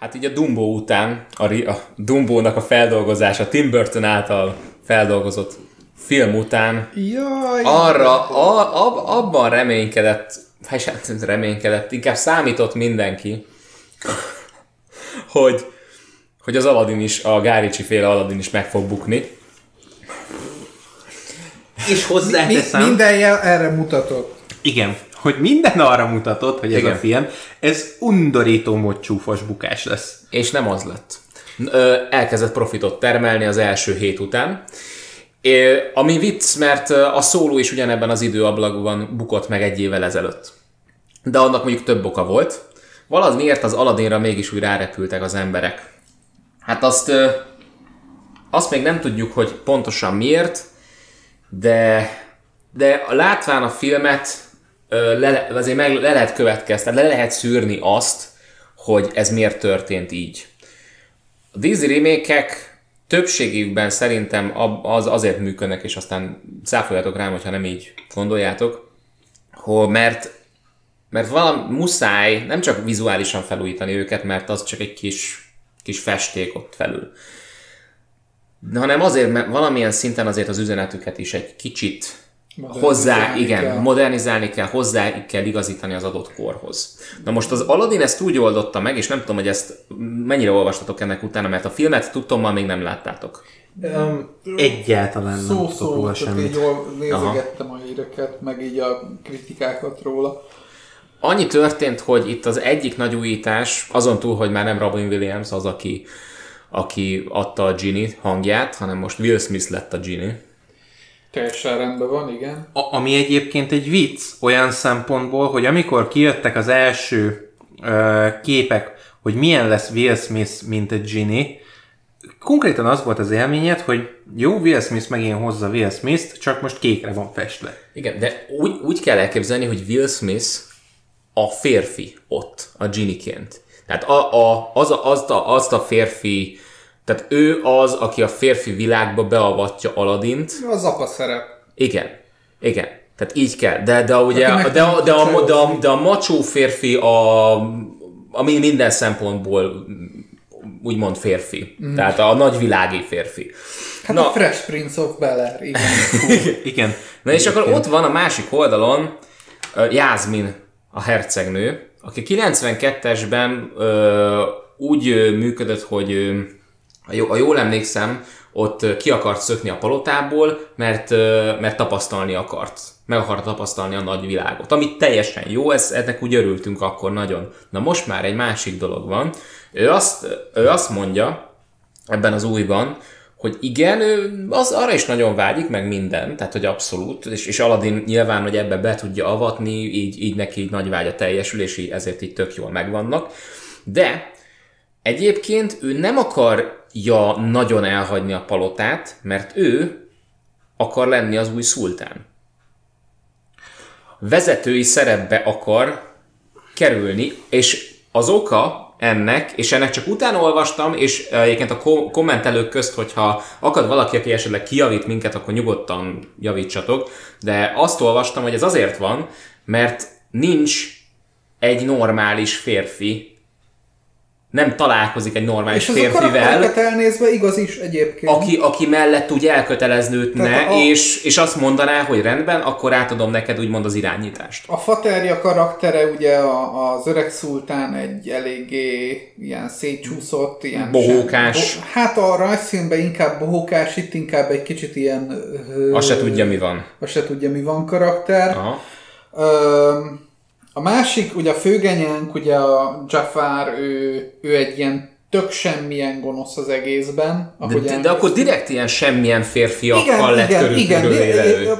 Hát így a Dumbo után, a, a Dumbo-nak a feldolgozása, Tim Burton által feldolgozott film után Jaj, arra, a, ab, abban reménykedett, vagy hát reménykedett, inkább számított mindenki, hogy, hogy az Aladdin is, a Gáricsi féle Aladdin is meg fog bukni. És Mi, hozzáteszem, minden jel erre mutatott. igen, hogy minden arra mutatott, hogy ez Igen. a film, ez undorító mód csúfos bukás lesz. És nem az lett. Elkezdett profitot termelni az első hét után. É, Ami vicc, mert a szóló is ugyanebben az időablakban bukott meg egy évvel ezelőtt. De annak mondjuk több oka volt. Valamiért az Aladdinra mégis úgy rárepültek az emberek. Hát azt, azt még nem tudjuk, hogy pontosan miért, de, de látván a filmet le, azért meg le lehet következtetni, le lehet szűrni azt, hogy ez miért történt így. A Disney remékek többségükben szerintem az azért működnek, és aztán száfoljatok rám, hogyha nem így gondoljátok, hogy mert, mert valami muszáj nem csak vizuálisan felújítani őket, mert az csak egy kis, kis festék ott felül, hanem azért, mert valamilyen szinten azért az üzenetüket is egy kicsit hozzá, Modernizálni igen, kell. modernizálni kell, hozzá kell igazítani az adott korhoz. Na most az Aladdin ezt úgy oldotta meg, és nem tudom, hogy ezt mennyire olvastatok ennek utána, mert a filmet tudtommal még nem láttátok. Um, Egyáltalán nem tudok róla semmit. jól nézegettem a híreket, meg így a kritikákat róla. Annyi történt, hogy itt az egyik nagy újítás, azon túl, hogy már nem Robin Williams az, aki, aki adta a Ginny hangját, hanem most Will Smith lett a Ginny. Teljesen rendben van, igen. A, ami egyébként egy vicc olyan szempontból, hogy amikor kijöttek az első ö, képek, hogy milyen lesz Will Smith, mint egy Ginny, konkrétan az volt az élményed, hogy jó, Will Smith megint hozza Will Smith-t, csak most kékre van festve. Igen, de úgy, úgy kell elképzelni, hogy Will Smith a férfi ott, a Ginnyként. Tehát a, a, az, a, azt, a, azt a férfi, tehát ő az, aki a férfi világba beavatja Aladint. Az apa szerep. Igen, igen. Tehát így kell. De, de ugye, de, de, de, a, de, a, de a macsó férfi, a, ami minden szempontból úgymond férfi. Mm. Tehát a nagyvilági férfi. Hát Na. a Fresh Prince of Bel-Air, igen. Igen. Na és akkor ott van a másik oldalon uh, Jászmin, a hercegnő, aki 92-esben ö, úgy ö, működött, hogy ö, ha jó, ha jól emlékszem, ott ki akart szökni a palotából, mert, mert tapasztalni akart. Meg akart tapasztalni a nagy világot. Ami teljesen jó, ez, ennek úgy örültünk akkor nagyon. Na most már egy másik dolog van. Ő azt, ő azt mondja ebben az újban, hogy igen, ő az arra is nagyon vágyik, meg minden, tehát hogy abszolút, és, és Aladdin nyilván, hogy ebbe be tudja avatni, így, így neki így nagy vágya teljesül, és így, ezért így tök jól megvannak. De egyébként ő nem akarja nagyon elhagyni a palotát, mert ő akar lenni az új szultán. Vezetői szerepbe akar kerülni, és az oka ennek, és ennek csak utána olvastam, és eh, egyébként a ko- kommentelők közt, hogyha akad valaki, aki esetleg kijavít minket, akkor nyugodtan javítsatok, de azt olvastam, hogy ez azért van, mert nincs egy normális férfi, nem találkozik egy normális És férfivel, karaktereket elnézve igaz is egyébként. aki, aki mellett úgy elköteleznődne, a- és, és azt mondaná, hogy rendben, akkor átadom neked úgymond az irányítást. A Faterja karaktere, ugye a, az öreg szultán egy eléggé ilyen szétcsúszott, ilyen... Bohókás. Sem, bo, hát a rajzfilmben inkább bohókás, itt inkább egy kicsit ilyen... Ö, Azt se tudja, mi van. Azt se tudja, mi van karakter. Aha. Ö, a másik, ugye a főgenyánk, ugye a Jafar, ő, ő egy ilyen tök semmilyen gonosz az egészben. De, de, de akkor direkt ilyen semmilyen férfiakkal lett körül, körülvéve ő.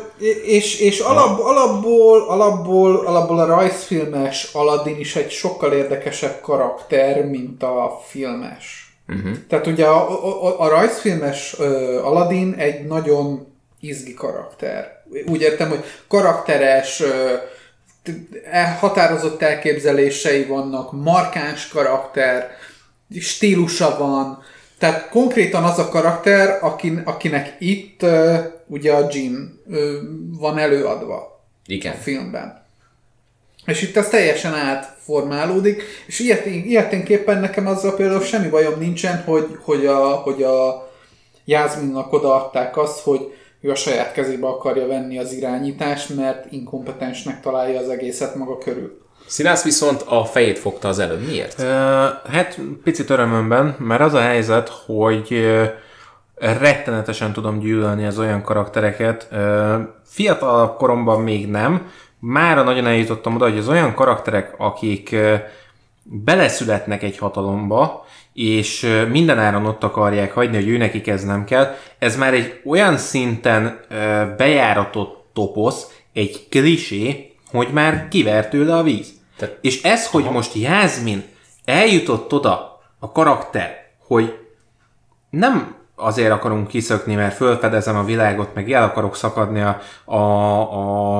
És, és alap, alapból, alapból, alapból a rajzfilmes Aladdin is egy sokkal érdekesebb karakter, mint a filmes. Uh-huh. Tehát ugye a, a, a rajzfilmes uh, Aladdin egy nagyon izgi karakter. Úgy értem, hogy karakteres, uh, határozott elképzelései vannak, markáns karakter, stílusa van, tehát konkrétan az a karakter, akin, akinek itt uh, ugye a Jim uh, van előadva Igen. a filmben. És itt ez teljesen átformálódik, és ilyet, ilyeténképpen nekem azzal például semmi bajom nincsen, hogy, hogy a, hogy a Jászminnak odaadták azt, hogy ő a saját kezébe akarja venni az irányítást, mert inkompetensnek találja az egészet maga körül. Színász viszont a fejét fogta az előbb. Miért? Uh, hát picit örömömben, mert az a helyzet, hogy uh, rettenetesen tudom gyűlölni az olyan karaktereket. Uh, fiatal koromban még nem, mára nagyon eljutottam oda, hogy az olyan karakterek, akik uh, beleszületnek egy hatalomba, és mindenáron ott akarják hagyni, hogy ő nekik ez nem kell. Ez már egy olyan szinten bejáratott toposz, egy klisé, hogy már kivert tőle a víz. Tehát, és ez, hogy aha. most Jászmin eljutott oda a karakter, hogy nem azért akarunk kiszökni, mert fölfedezem a világot, meg el akarok szakadni a, a,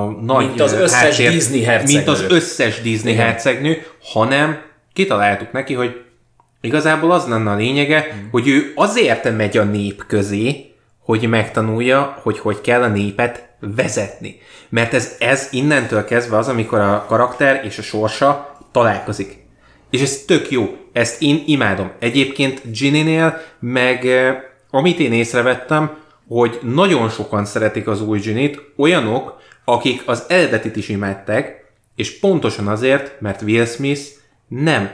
a nagy Mint az összes háttér, Disney hercegnő. Mint az összes Disney Igen. hercegnő, hanem kitaláltuk neki, hogy Igazából az lenne a lényege, mm. hogy ő azért megy a nép közé, hogy megtanulja, hogy hogy kell a népet vezetni. Mert ez, ez innentől kezdve az, amikor a karakter és a sorsa találkozik. És ez tök jó. Ezt én imádom. Egyébként Ginny-nél, meg amit én észrevettem, hogy nagyon sokan szeretik az új Ginny-t, olyanok, akik az eredetit is imádták, és pontosan azért, mert Will Smith nem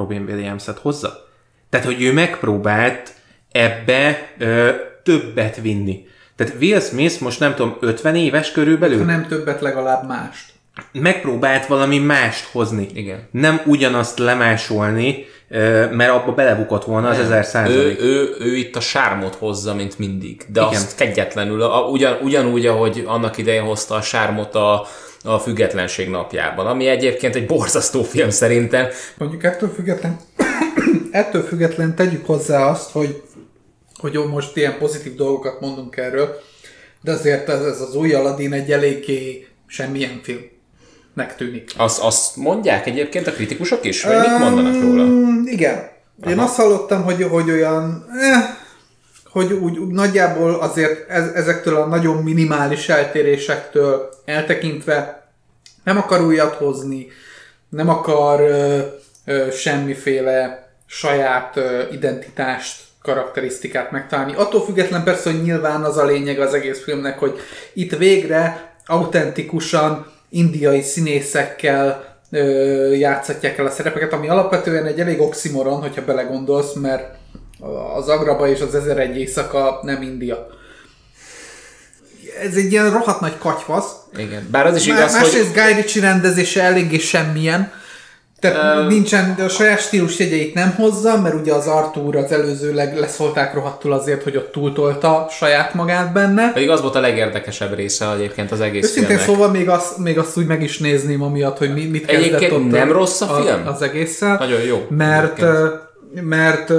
Robin Williams-et hozza. Tehát, hogy ő megpróbált ebbe ö, többet vinni. Tehát Will Smith most nem tudom, 50 éves körülbelül? Ha nem többet, legalább mást. Megpróbált valami mást hozni. Igen. Nem ugyanazt lemásolni, mert abba belebukott volna az ezer százalék. Ő, ő, ő, itt a sármot hozza, mint mindig. De Igen. azt kegyetlenül, a, ugyan, ugyanúgy, ahogy annak idején hozta a sármot a, a függetlenség napjában, ami egyébként egy borzasztó film szerintem. Mondjuk ettől független, ettől független tegyük hozzá azt, hogy, hogy most ilyen pozitív dolgokat mondunk erről, de azért ez, ez az új Aladdin egy eléggé semmilyen film tűnik. Azt, azt mondják egyébként a kritikusok is? Vagy um, mit mondanak róla? Igen. Aha. Én azt hallottam, hogy, hogy olyan, eh, hogy úgy, nagyjából azért ez, ezektől a nagyon minimális eltérésektől eltekintve nem akar újat hozni, nem akar ö, ö, semmiféle saját ö, identitást, karakterisztikát megtalálni. Attól független persze, hogy nyilván az a lényeg az egész filmnek, hogy itt végre autentikusan indiai színészekkel ö, játszhatják el a szerepeket, ami alapvetően egy elég oximoron, hogyha belegondolsz, mert az Agraba és az egy éjszaka nem India. Ez egy ilyen rohadt nagy katyvasz. Igen. Bár az is Már, igaz, másrészt hogy... Guy Ritchie rendezése eléggé semmilyen. Tehát um, nincsen, de a saját stílus jegyeit nem hozza, mert ugye az Arthur az előzőleg leszolták rohadtul azért, hogy ott túltolta saját magát benne. Pedig az volt a legérdekesebb része egyébként az egész Őszintén filmnek. szóval még azt, még azt úgy meg is nézném, amiatt, hogy mit kezdett egyébként ott nem rossz a film? Az egésszel. Nagyon jó. Mert egyébként mert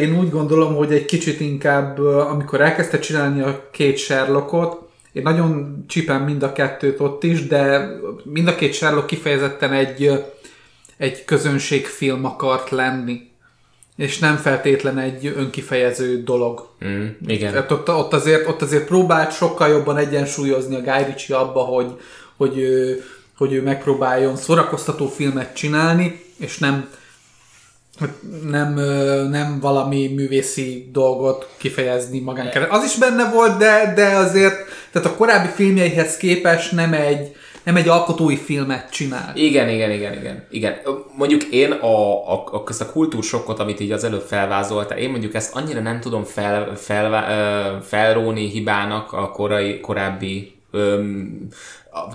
én úgy gondolom, hogy egy kicsit inkább, amikor elkezdte csinálni a két Sherlockot, én nagyon csipem mind a kettőt ott is, de mind a két Sherlock kifejezetten egy, egy közönségfilm akart lenni. És nem feltétlen egy önkifejező dolog. Mm, igen. Tehát ott, ott, azért, ott azért próbált sokkal jobban egyensúlyozni a Guy Ritchie abba, hogy, hogy, ő, hogy ő megpróbáljon szórakoztató filmet csinálni, és nem, nem, nem valami művészi dolgot kifejezni magán. Az is benne volt, de, de azért, tehát a korábbi filmjeihez képest nem egy, nem egy alkotói filmet csinál. Igen, igen, igen, igen. igen. Mondjuk én a, a, a, a kultúrsokkot, amit így az előbb felvázolta, én mondjuk ezt annyira nem tudom fel, fel, felróni hibának a korai, korábbi öm,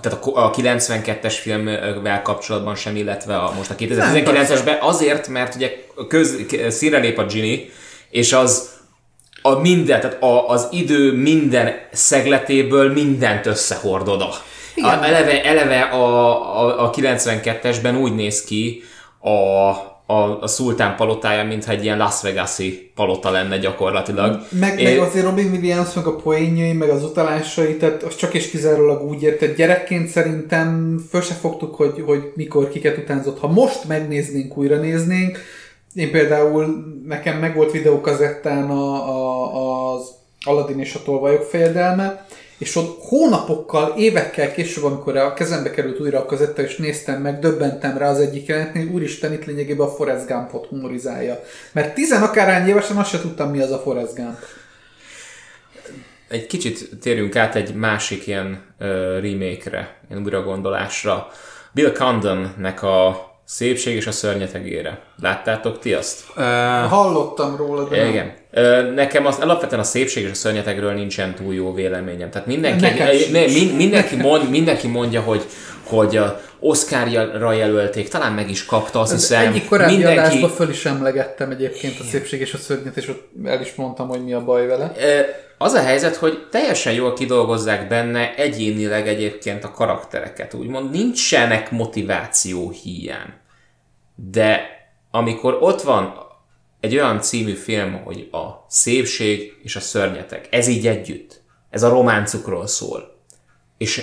tehát a, a 92-es filmvel kapcsolatban sem, illetve a, most a 2019-esben azért, mert ugye köz, színre lép a Ginny, és az a minden, tehát a, az idő minden szegletéből mindent összehord oda. A, eleve, eleve a, a, a 92-esben úgy néz ki a, a, a szultán palotája, mintha egy ilyen Las Vegas-i palota lenne gyakorlatilag. Meg, é... meg azért Robin Williams, meg a poénjai, meg az utalásai, tehát az csak és kizárólag úgy ért. Tehát gyerekként szerintem föl se fogtuk, hogy, hogy mikor kiket utánzott. Ha most megnéznénk, újra néznénk, én például, nekem meg volt videókazettán a, a, az Aladdin és a tolvajok fejedelme, és ott hónapokkal, évekkel később, amikor a kezembe került újra a kazetta, és néztem meg, döbbentem rá az egyik jelentnél, úristen, itt lényegében a Forrest Gumpot humorizálja. Mert tizen akárhány évesen azt se tudtam, mi az a Forrest Gump. Egy kicsit térjünk át egy másik ilyen uh, remake-re, ilyen újra gondolásra. Bill Condonnek a Szépség és a szörnyetegére. Láttátok ti azt? Uh, Hallottam róla, de Igen. Uh, nekem az alapvetően a szépség és a szörnyetegről nincsen túl jó véleményem. Tehát mindenki, ne, min, mindenki, mond, mindenki mondja, hogy hogy Oscarra jelölték, talán meg is kapta, azt hiszem. Egyik korábbi mindenki... adásban föl is emlegettem egyébként a szépség és a szörnyet, és ott el is mondtam, hogy mi a baj vele. Az a helyzet, hogy teljesen jól kidolgozzák benne egyénileg egyébként a karaktereket, úgymond nincsenek motiváció hiány. De amikor ott van egy olyan című film, hogy a szépség és a szörnyetek, ez így együtt, ez a románcukról szól, és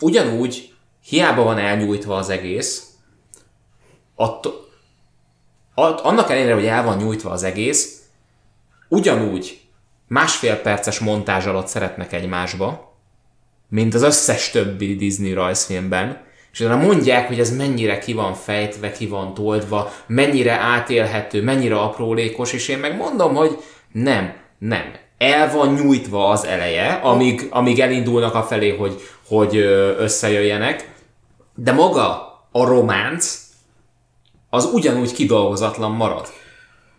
ugyanúgy hiába van elnyújtva az egész, att- annak ellenére, hogy el van nyújtva az egész, ugyanúgy másfél perces montázs alatt szeretnek egymásba, mint az összes többi Disney rajzfilmben, és utána mondják, hogy ez mennyire ki van fejtve, ki van toldva, mennyire átélhető, mennyire aprólékos, és én meg mondom, hogy nem, nem. El van nyújtva az eleje, amíg, amíg elindulnak a felé, hogy, hogy összejöjjenek, de maga a románc az ugyanúgy kidolgozatlan marad.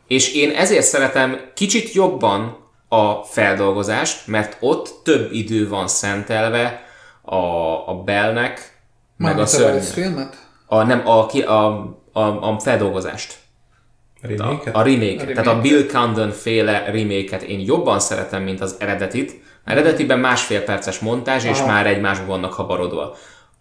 És én ezért szeretem kicsit jobban a feldolgozást, mert ott több idő van szentelve a, a Bellnek, meg a szörnynek. filmet? A, nem, a, a, a, a feldolgozást. A remake A, a remake. A Tehát a Bill Condon féle remake én jobban szeretem, mint az eredetit. A eredetiben másfél perces montázs, és Aha. már egymásban vannak habarodva.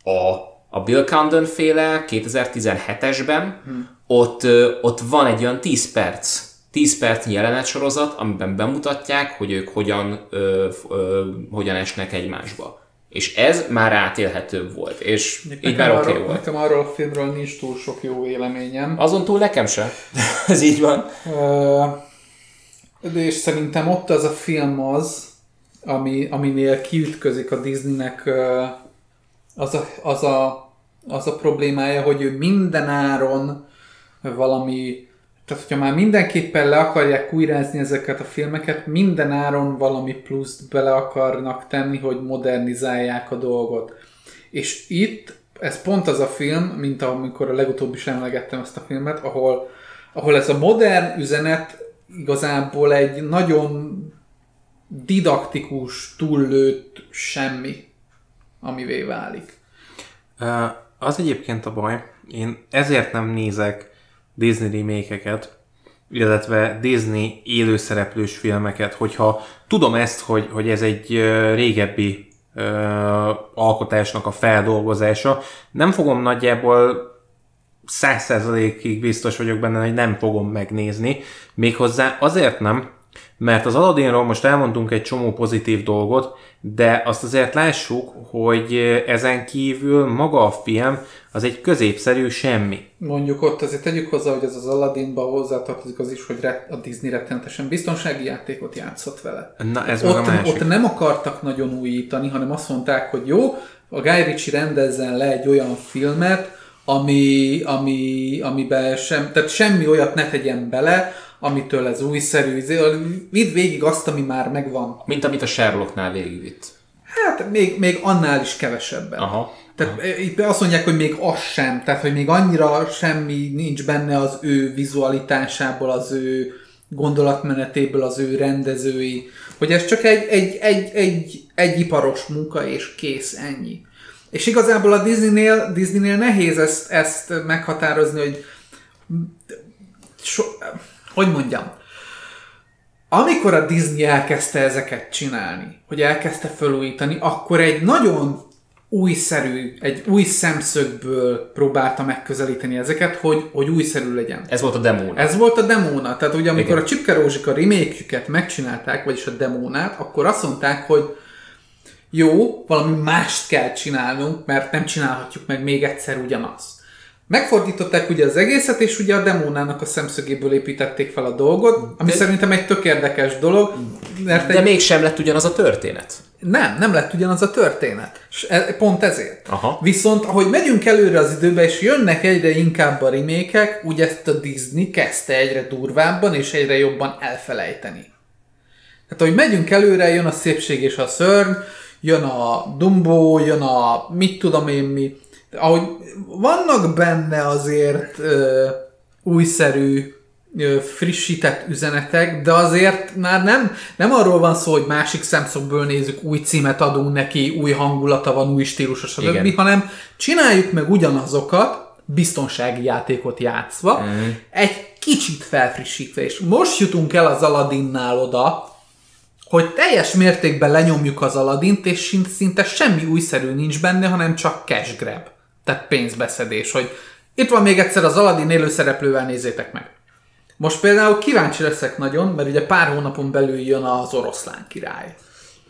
A, a Bill Condon féle 2017-esben hmm. ott, ott van egy olyan 10 perc 10 percnyi jelenetsorozat, amiben bemutatják, hogy ők hogyan, ö, ö, hogyan esnek egymásba. És ez már átélhetőbb volt, és nekem így már oké okay volt. Nekem arról a filmről nincs túl sok jó véleményem. Azon túl nekem sem. ez így van. De és szerintem ott az a film az, ami, aminél kiütközik a Disneynek az a, az, a, az a problémája, hogy ő minden áron valami tehát, hogyha már mindenképpen le akarják újrázni ezeket a filmeket, minden áron valami pluszt bele akarnak tenni, hogy modernizálják a dolgot. És itt, ez pont az a film, mint amikor a legutóbb is emlegettem ezt a filmet, ahol, ahol ez a modern üzenet igazából egy nagyon didaktikus, túllőtt semmi, amivé válik. Az egyébként a baj, én ezért nem nézek Disney remake illetve Disney élőszereplős filmeket, hogyha tudom ezt, hogy, hogy ez egy régebbi ö, alkotásnak a feldolgozása, nem fogom nagyjából száz százalékig biztos vagyok benne, hogy nem fogom megnézni. Méghozzá azért nem, mert az Aladdinról most elmondtunk egy csomó pozitív dolgot, de azt azért lássuk, hogy ezen kívül maga a film az egy középszerű semmi. Mondjuk ott azért tegyük hozzá, hogy ez az Aladdinba hozzátartozik az is, hogy a Disney rettenetesen biztonsági játékot játszott vele. Na ez ott, a másik. ott nem akartak nagyon újítani, hanem azt mondták, hogy jó, a Guy Ritchie rendezzen le egy olyan filmet, ami, ami, amiben sem, tehát semmi olyat ne tegyen bele, amitől ez újszerű, izé, vidd végig azt, ami már megvan. Mint amit a Sherlocknál végigvitt. Hát még, még annál is kevesebben. Aha. Tehát Aha. itt azt mondják, hogy még az sem, tehát hogy még annyira semmi nincs benne az ő vizualitásából, az ő gondolatmenetéből, az ő rendezői, hogy ez csak egy, egy, egy, egy, egy iparos munka, és kész, ennyi. És igazából a Disneynél, Disneynél nehéz ezt, ezt meghatározni, hogy so, hogy mondjam, amikor a Disney elkezdte ezeket csinálni, hogy elkezdte felújítani, akkor egy nagyon újszerű, egy új szemszögből próbálta megközelíteni ezeket, hogy, hogy újszerű legyen. Ez volt a demóna. Ez volt a demóna. Tehát ugye amikor Igen. a Csipke Rózsika remake megcsinálták, vagyis a demónát, akkor azt mondták, hogy jó, valami mást kell csinálnunk, mert nem csinálhatjuk meg még egyszer ugyanazt. Megfordították ugye az egészet, és ugye a demónának a szemszögéből építették fel a dolgot, ami De- szerintem egy tök érdekes dolog, mert De egy... mégsem lett ugyanaz a történet. nem, nem lett ugyanaz a történet. És e- pont ezért. Aha. Viszont, ahogy megyünk előre az időbe, és jönnek egyre inkább a remékek, ugye ezt a Disney kezdte egyre durvábban és egyre jobban elfelejteni. Tehát, ahogy megyünk előre, jön a szépség és a szörny, jön a Dumbo, jön a mit tudom én mi. Ahogy vannak benne azért ö, újszerű, ö, frissített üzenetek, de azért már nem, nem arról van szó, hogy másik szemszögből nézzük, új címet adunk neki, új hangulata van, új stílusa, stb., hanem csináljuk meg ugyanazokat, biztonsági játékot játszva, mm. egy kicsit felfrissítve, és most jutunk el az Aladinnál oda, hogy teljes mértékben lenyomjuk az Aladint, és szinte semmi újszerű nincs benne, hanem csak cash grab. Tehát pénzbeszedés, hogy itt van még egyszer az Aladin élőszereplővel, nézzétek meg. Most például kíváncsi leszek nagyon, mert ugye pár hónapon belül jön az oroszlán király.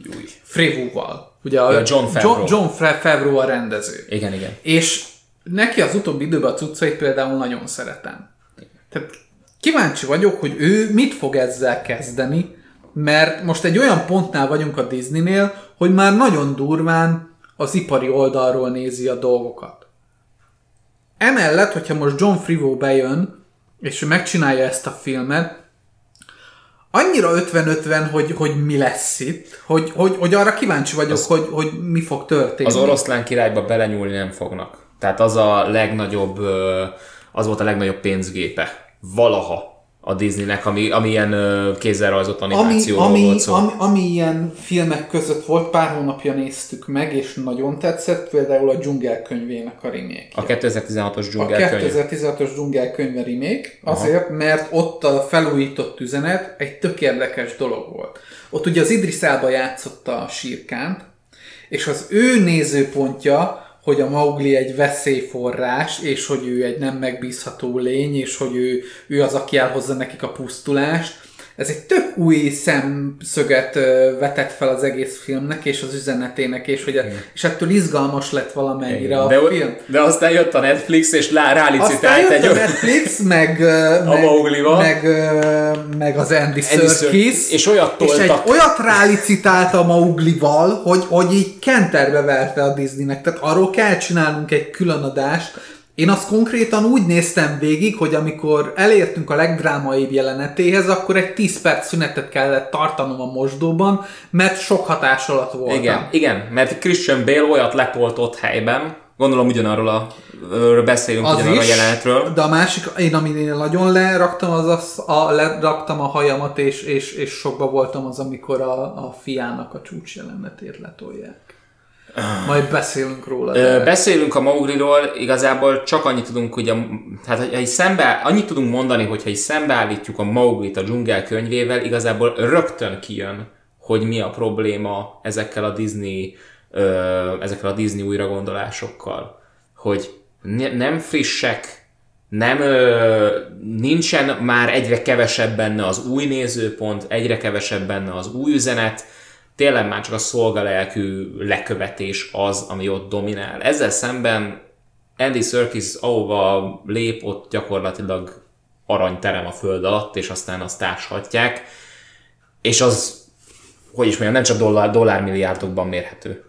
Júj. Frévúval. Ugye a Ja, John Favreau. John, John Favreau a rendező. Igen, igen. És neki az utóbbi időben a cuccait például nagyon szeretem. Tehát kíváncsi vagyok, hogy ő mit fog ezzel kezdeni, mert most egy olyan pontnál vagyunk a Disneynél, hogy már nagyon durván az ipari oldalról nézi a dolgokat. Emellett, hogyha most John Frivo bejön, és ő megcsinálja ezt a filmet, annyira 50-50, hogy, hogy mi lesz itt, hogy, hogy, hogy arra kíváncsi vagyok, az, hogy, hogy mi fog történni. Az oroszlán királyba belenyúlni nem fognak. Tehát az a legnagyobb, az volt a legnagyobb pénzgépe valaha a Disneynek, ami, ami ilyen ö, kézzel rajzott ami, animációról ami, volt szó. ami, ami ilyen filmek között volt, pár hónapja néztük meg, és nagyon tetszett, például a dzsungelkönyvének a remake. A 2016-os A dzsungelkönyv. 2016-os dzsungelkönyve remake, azért, mert ott a felújított üzenet egy tök érdekes dolog volt. Ott ugye az Idris Elba játszotta a sírkánt, és az ő nézőpontja, hogy a Maugli egy veszélyforrás, és hogy ő egy nem megbízható lény, és hogy ő, ő az, aki elhozza nekik a pusztulást. Ez egy tök új szemszöget vetett fel az egész filmnek, és az üzenetének, és, hogy a, és ettől izgalmas lett valamennyire a de, film. de aztán jött a Netflix, és lá, rálicitált egy a Netflix, meg, ö, meg, meg, meg az Andy, Andy Serkis, és olyat és egy toltak. olyat rálicitált a Mauglival, hogy, hogy így kenterbe verte a Disneynek. Tehát arról kell csinálnunk egy külön adást. Én azt konkrétan úgy néztem végig, hogy amikor elértünk a legdrámaibb jelenetéhez, akkor egy 10 perc szünetet kellett tartanom a mosdóban, mert sok hatás alatt voltam. Igen, igen, mert Christian Bale olyat lepoltott helyben, gondolom ugyanarról a, beszélünk Az ugyanarról a is, jelenetről. de a másik, én amin én nagyon leraktam, az, az a, leraktam a hajamat, és, és, és sokba voltam az, amikor a, a fiának a csúcs jelenetét letolják. Majd beszélünk róla. De... beszélünk a Mowgliról, igazából csak annyit tudunk, hogy a, hát, ha szembe, annyit tudunk mondani, hogy ha így szembeállítjuk a Mowglit a dzsungel könyvével, igazából rögtön kijön, hogy mi a probléma ezekkel a Disney, ezekkel a Disney újragondolásokkal. Hogy ne, nem frissek, nem, nincsen már egyre kevesebb benne az új nézőpont, egyre kevesebb benne az új üzenet, tényleg már csak a szolgalelkű lekövetés az, ami ott dominál. Ezzel szemben Andy Serkis, ahova lép, ott gyakorlatilag aranyterem a föld alatt, és aztán azt társhatják, és az, hogy is mondjam, nem csak dollár, dollármilliárdokban mérhető.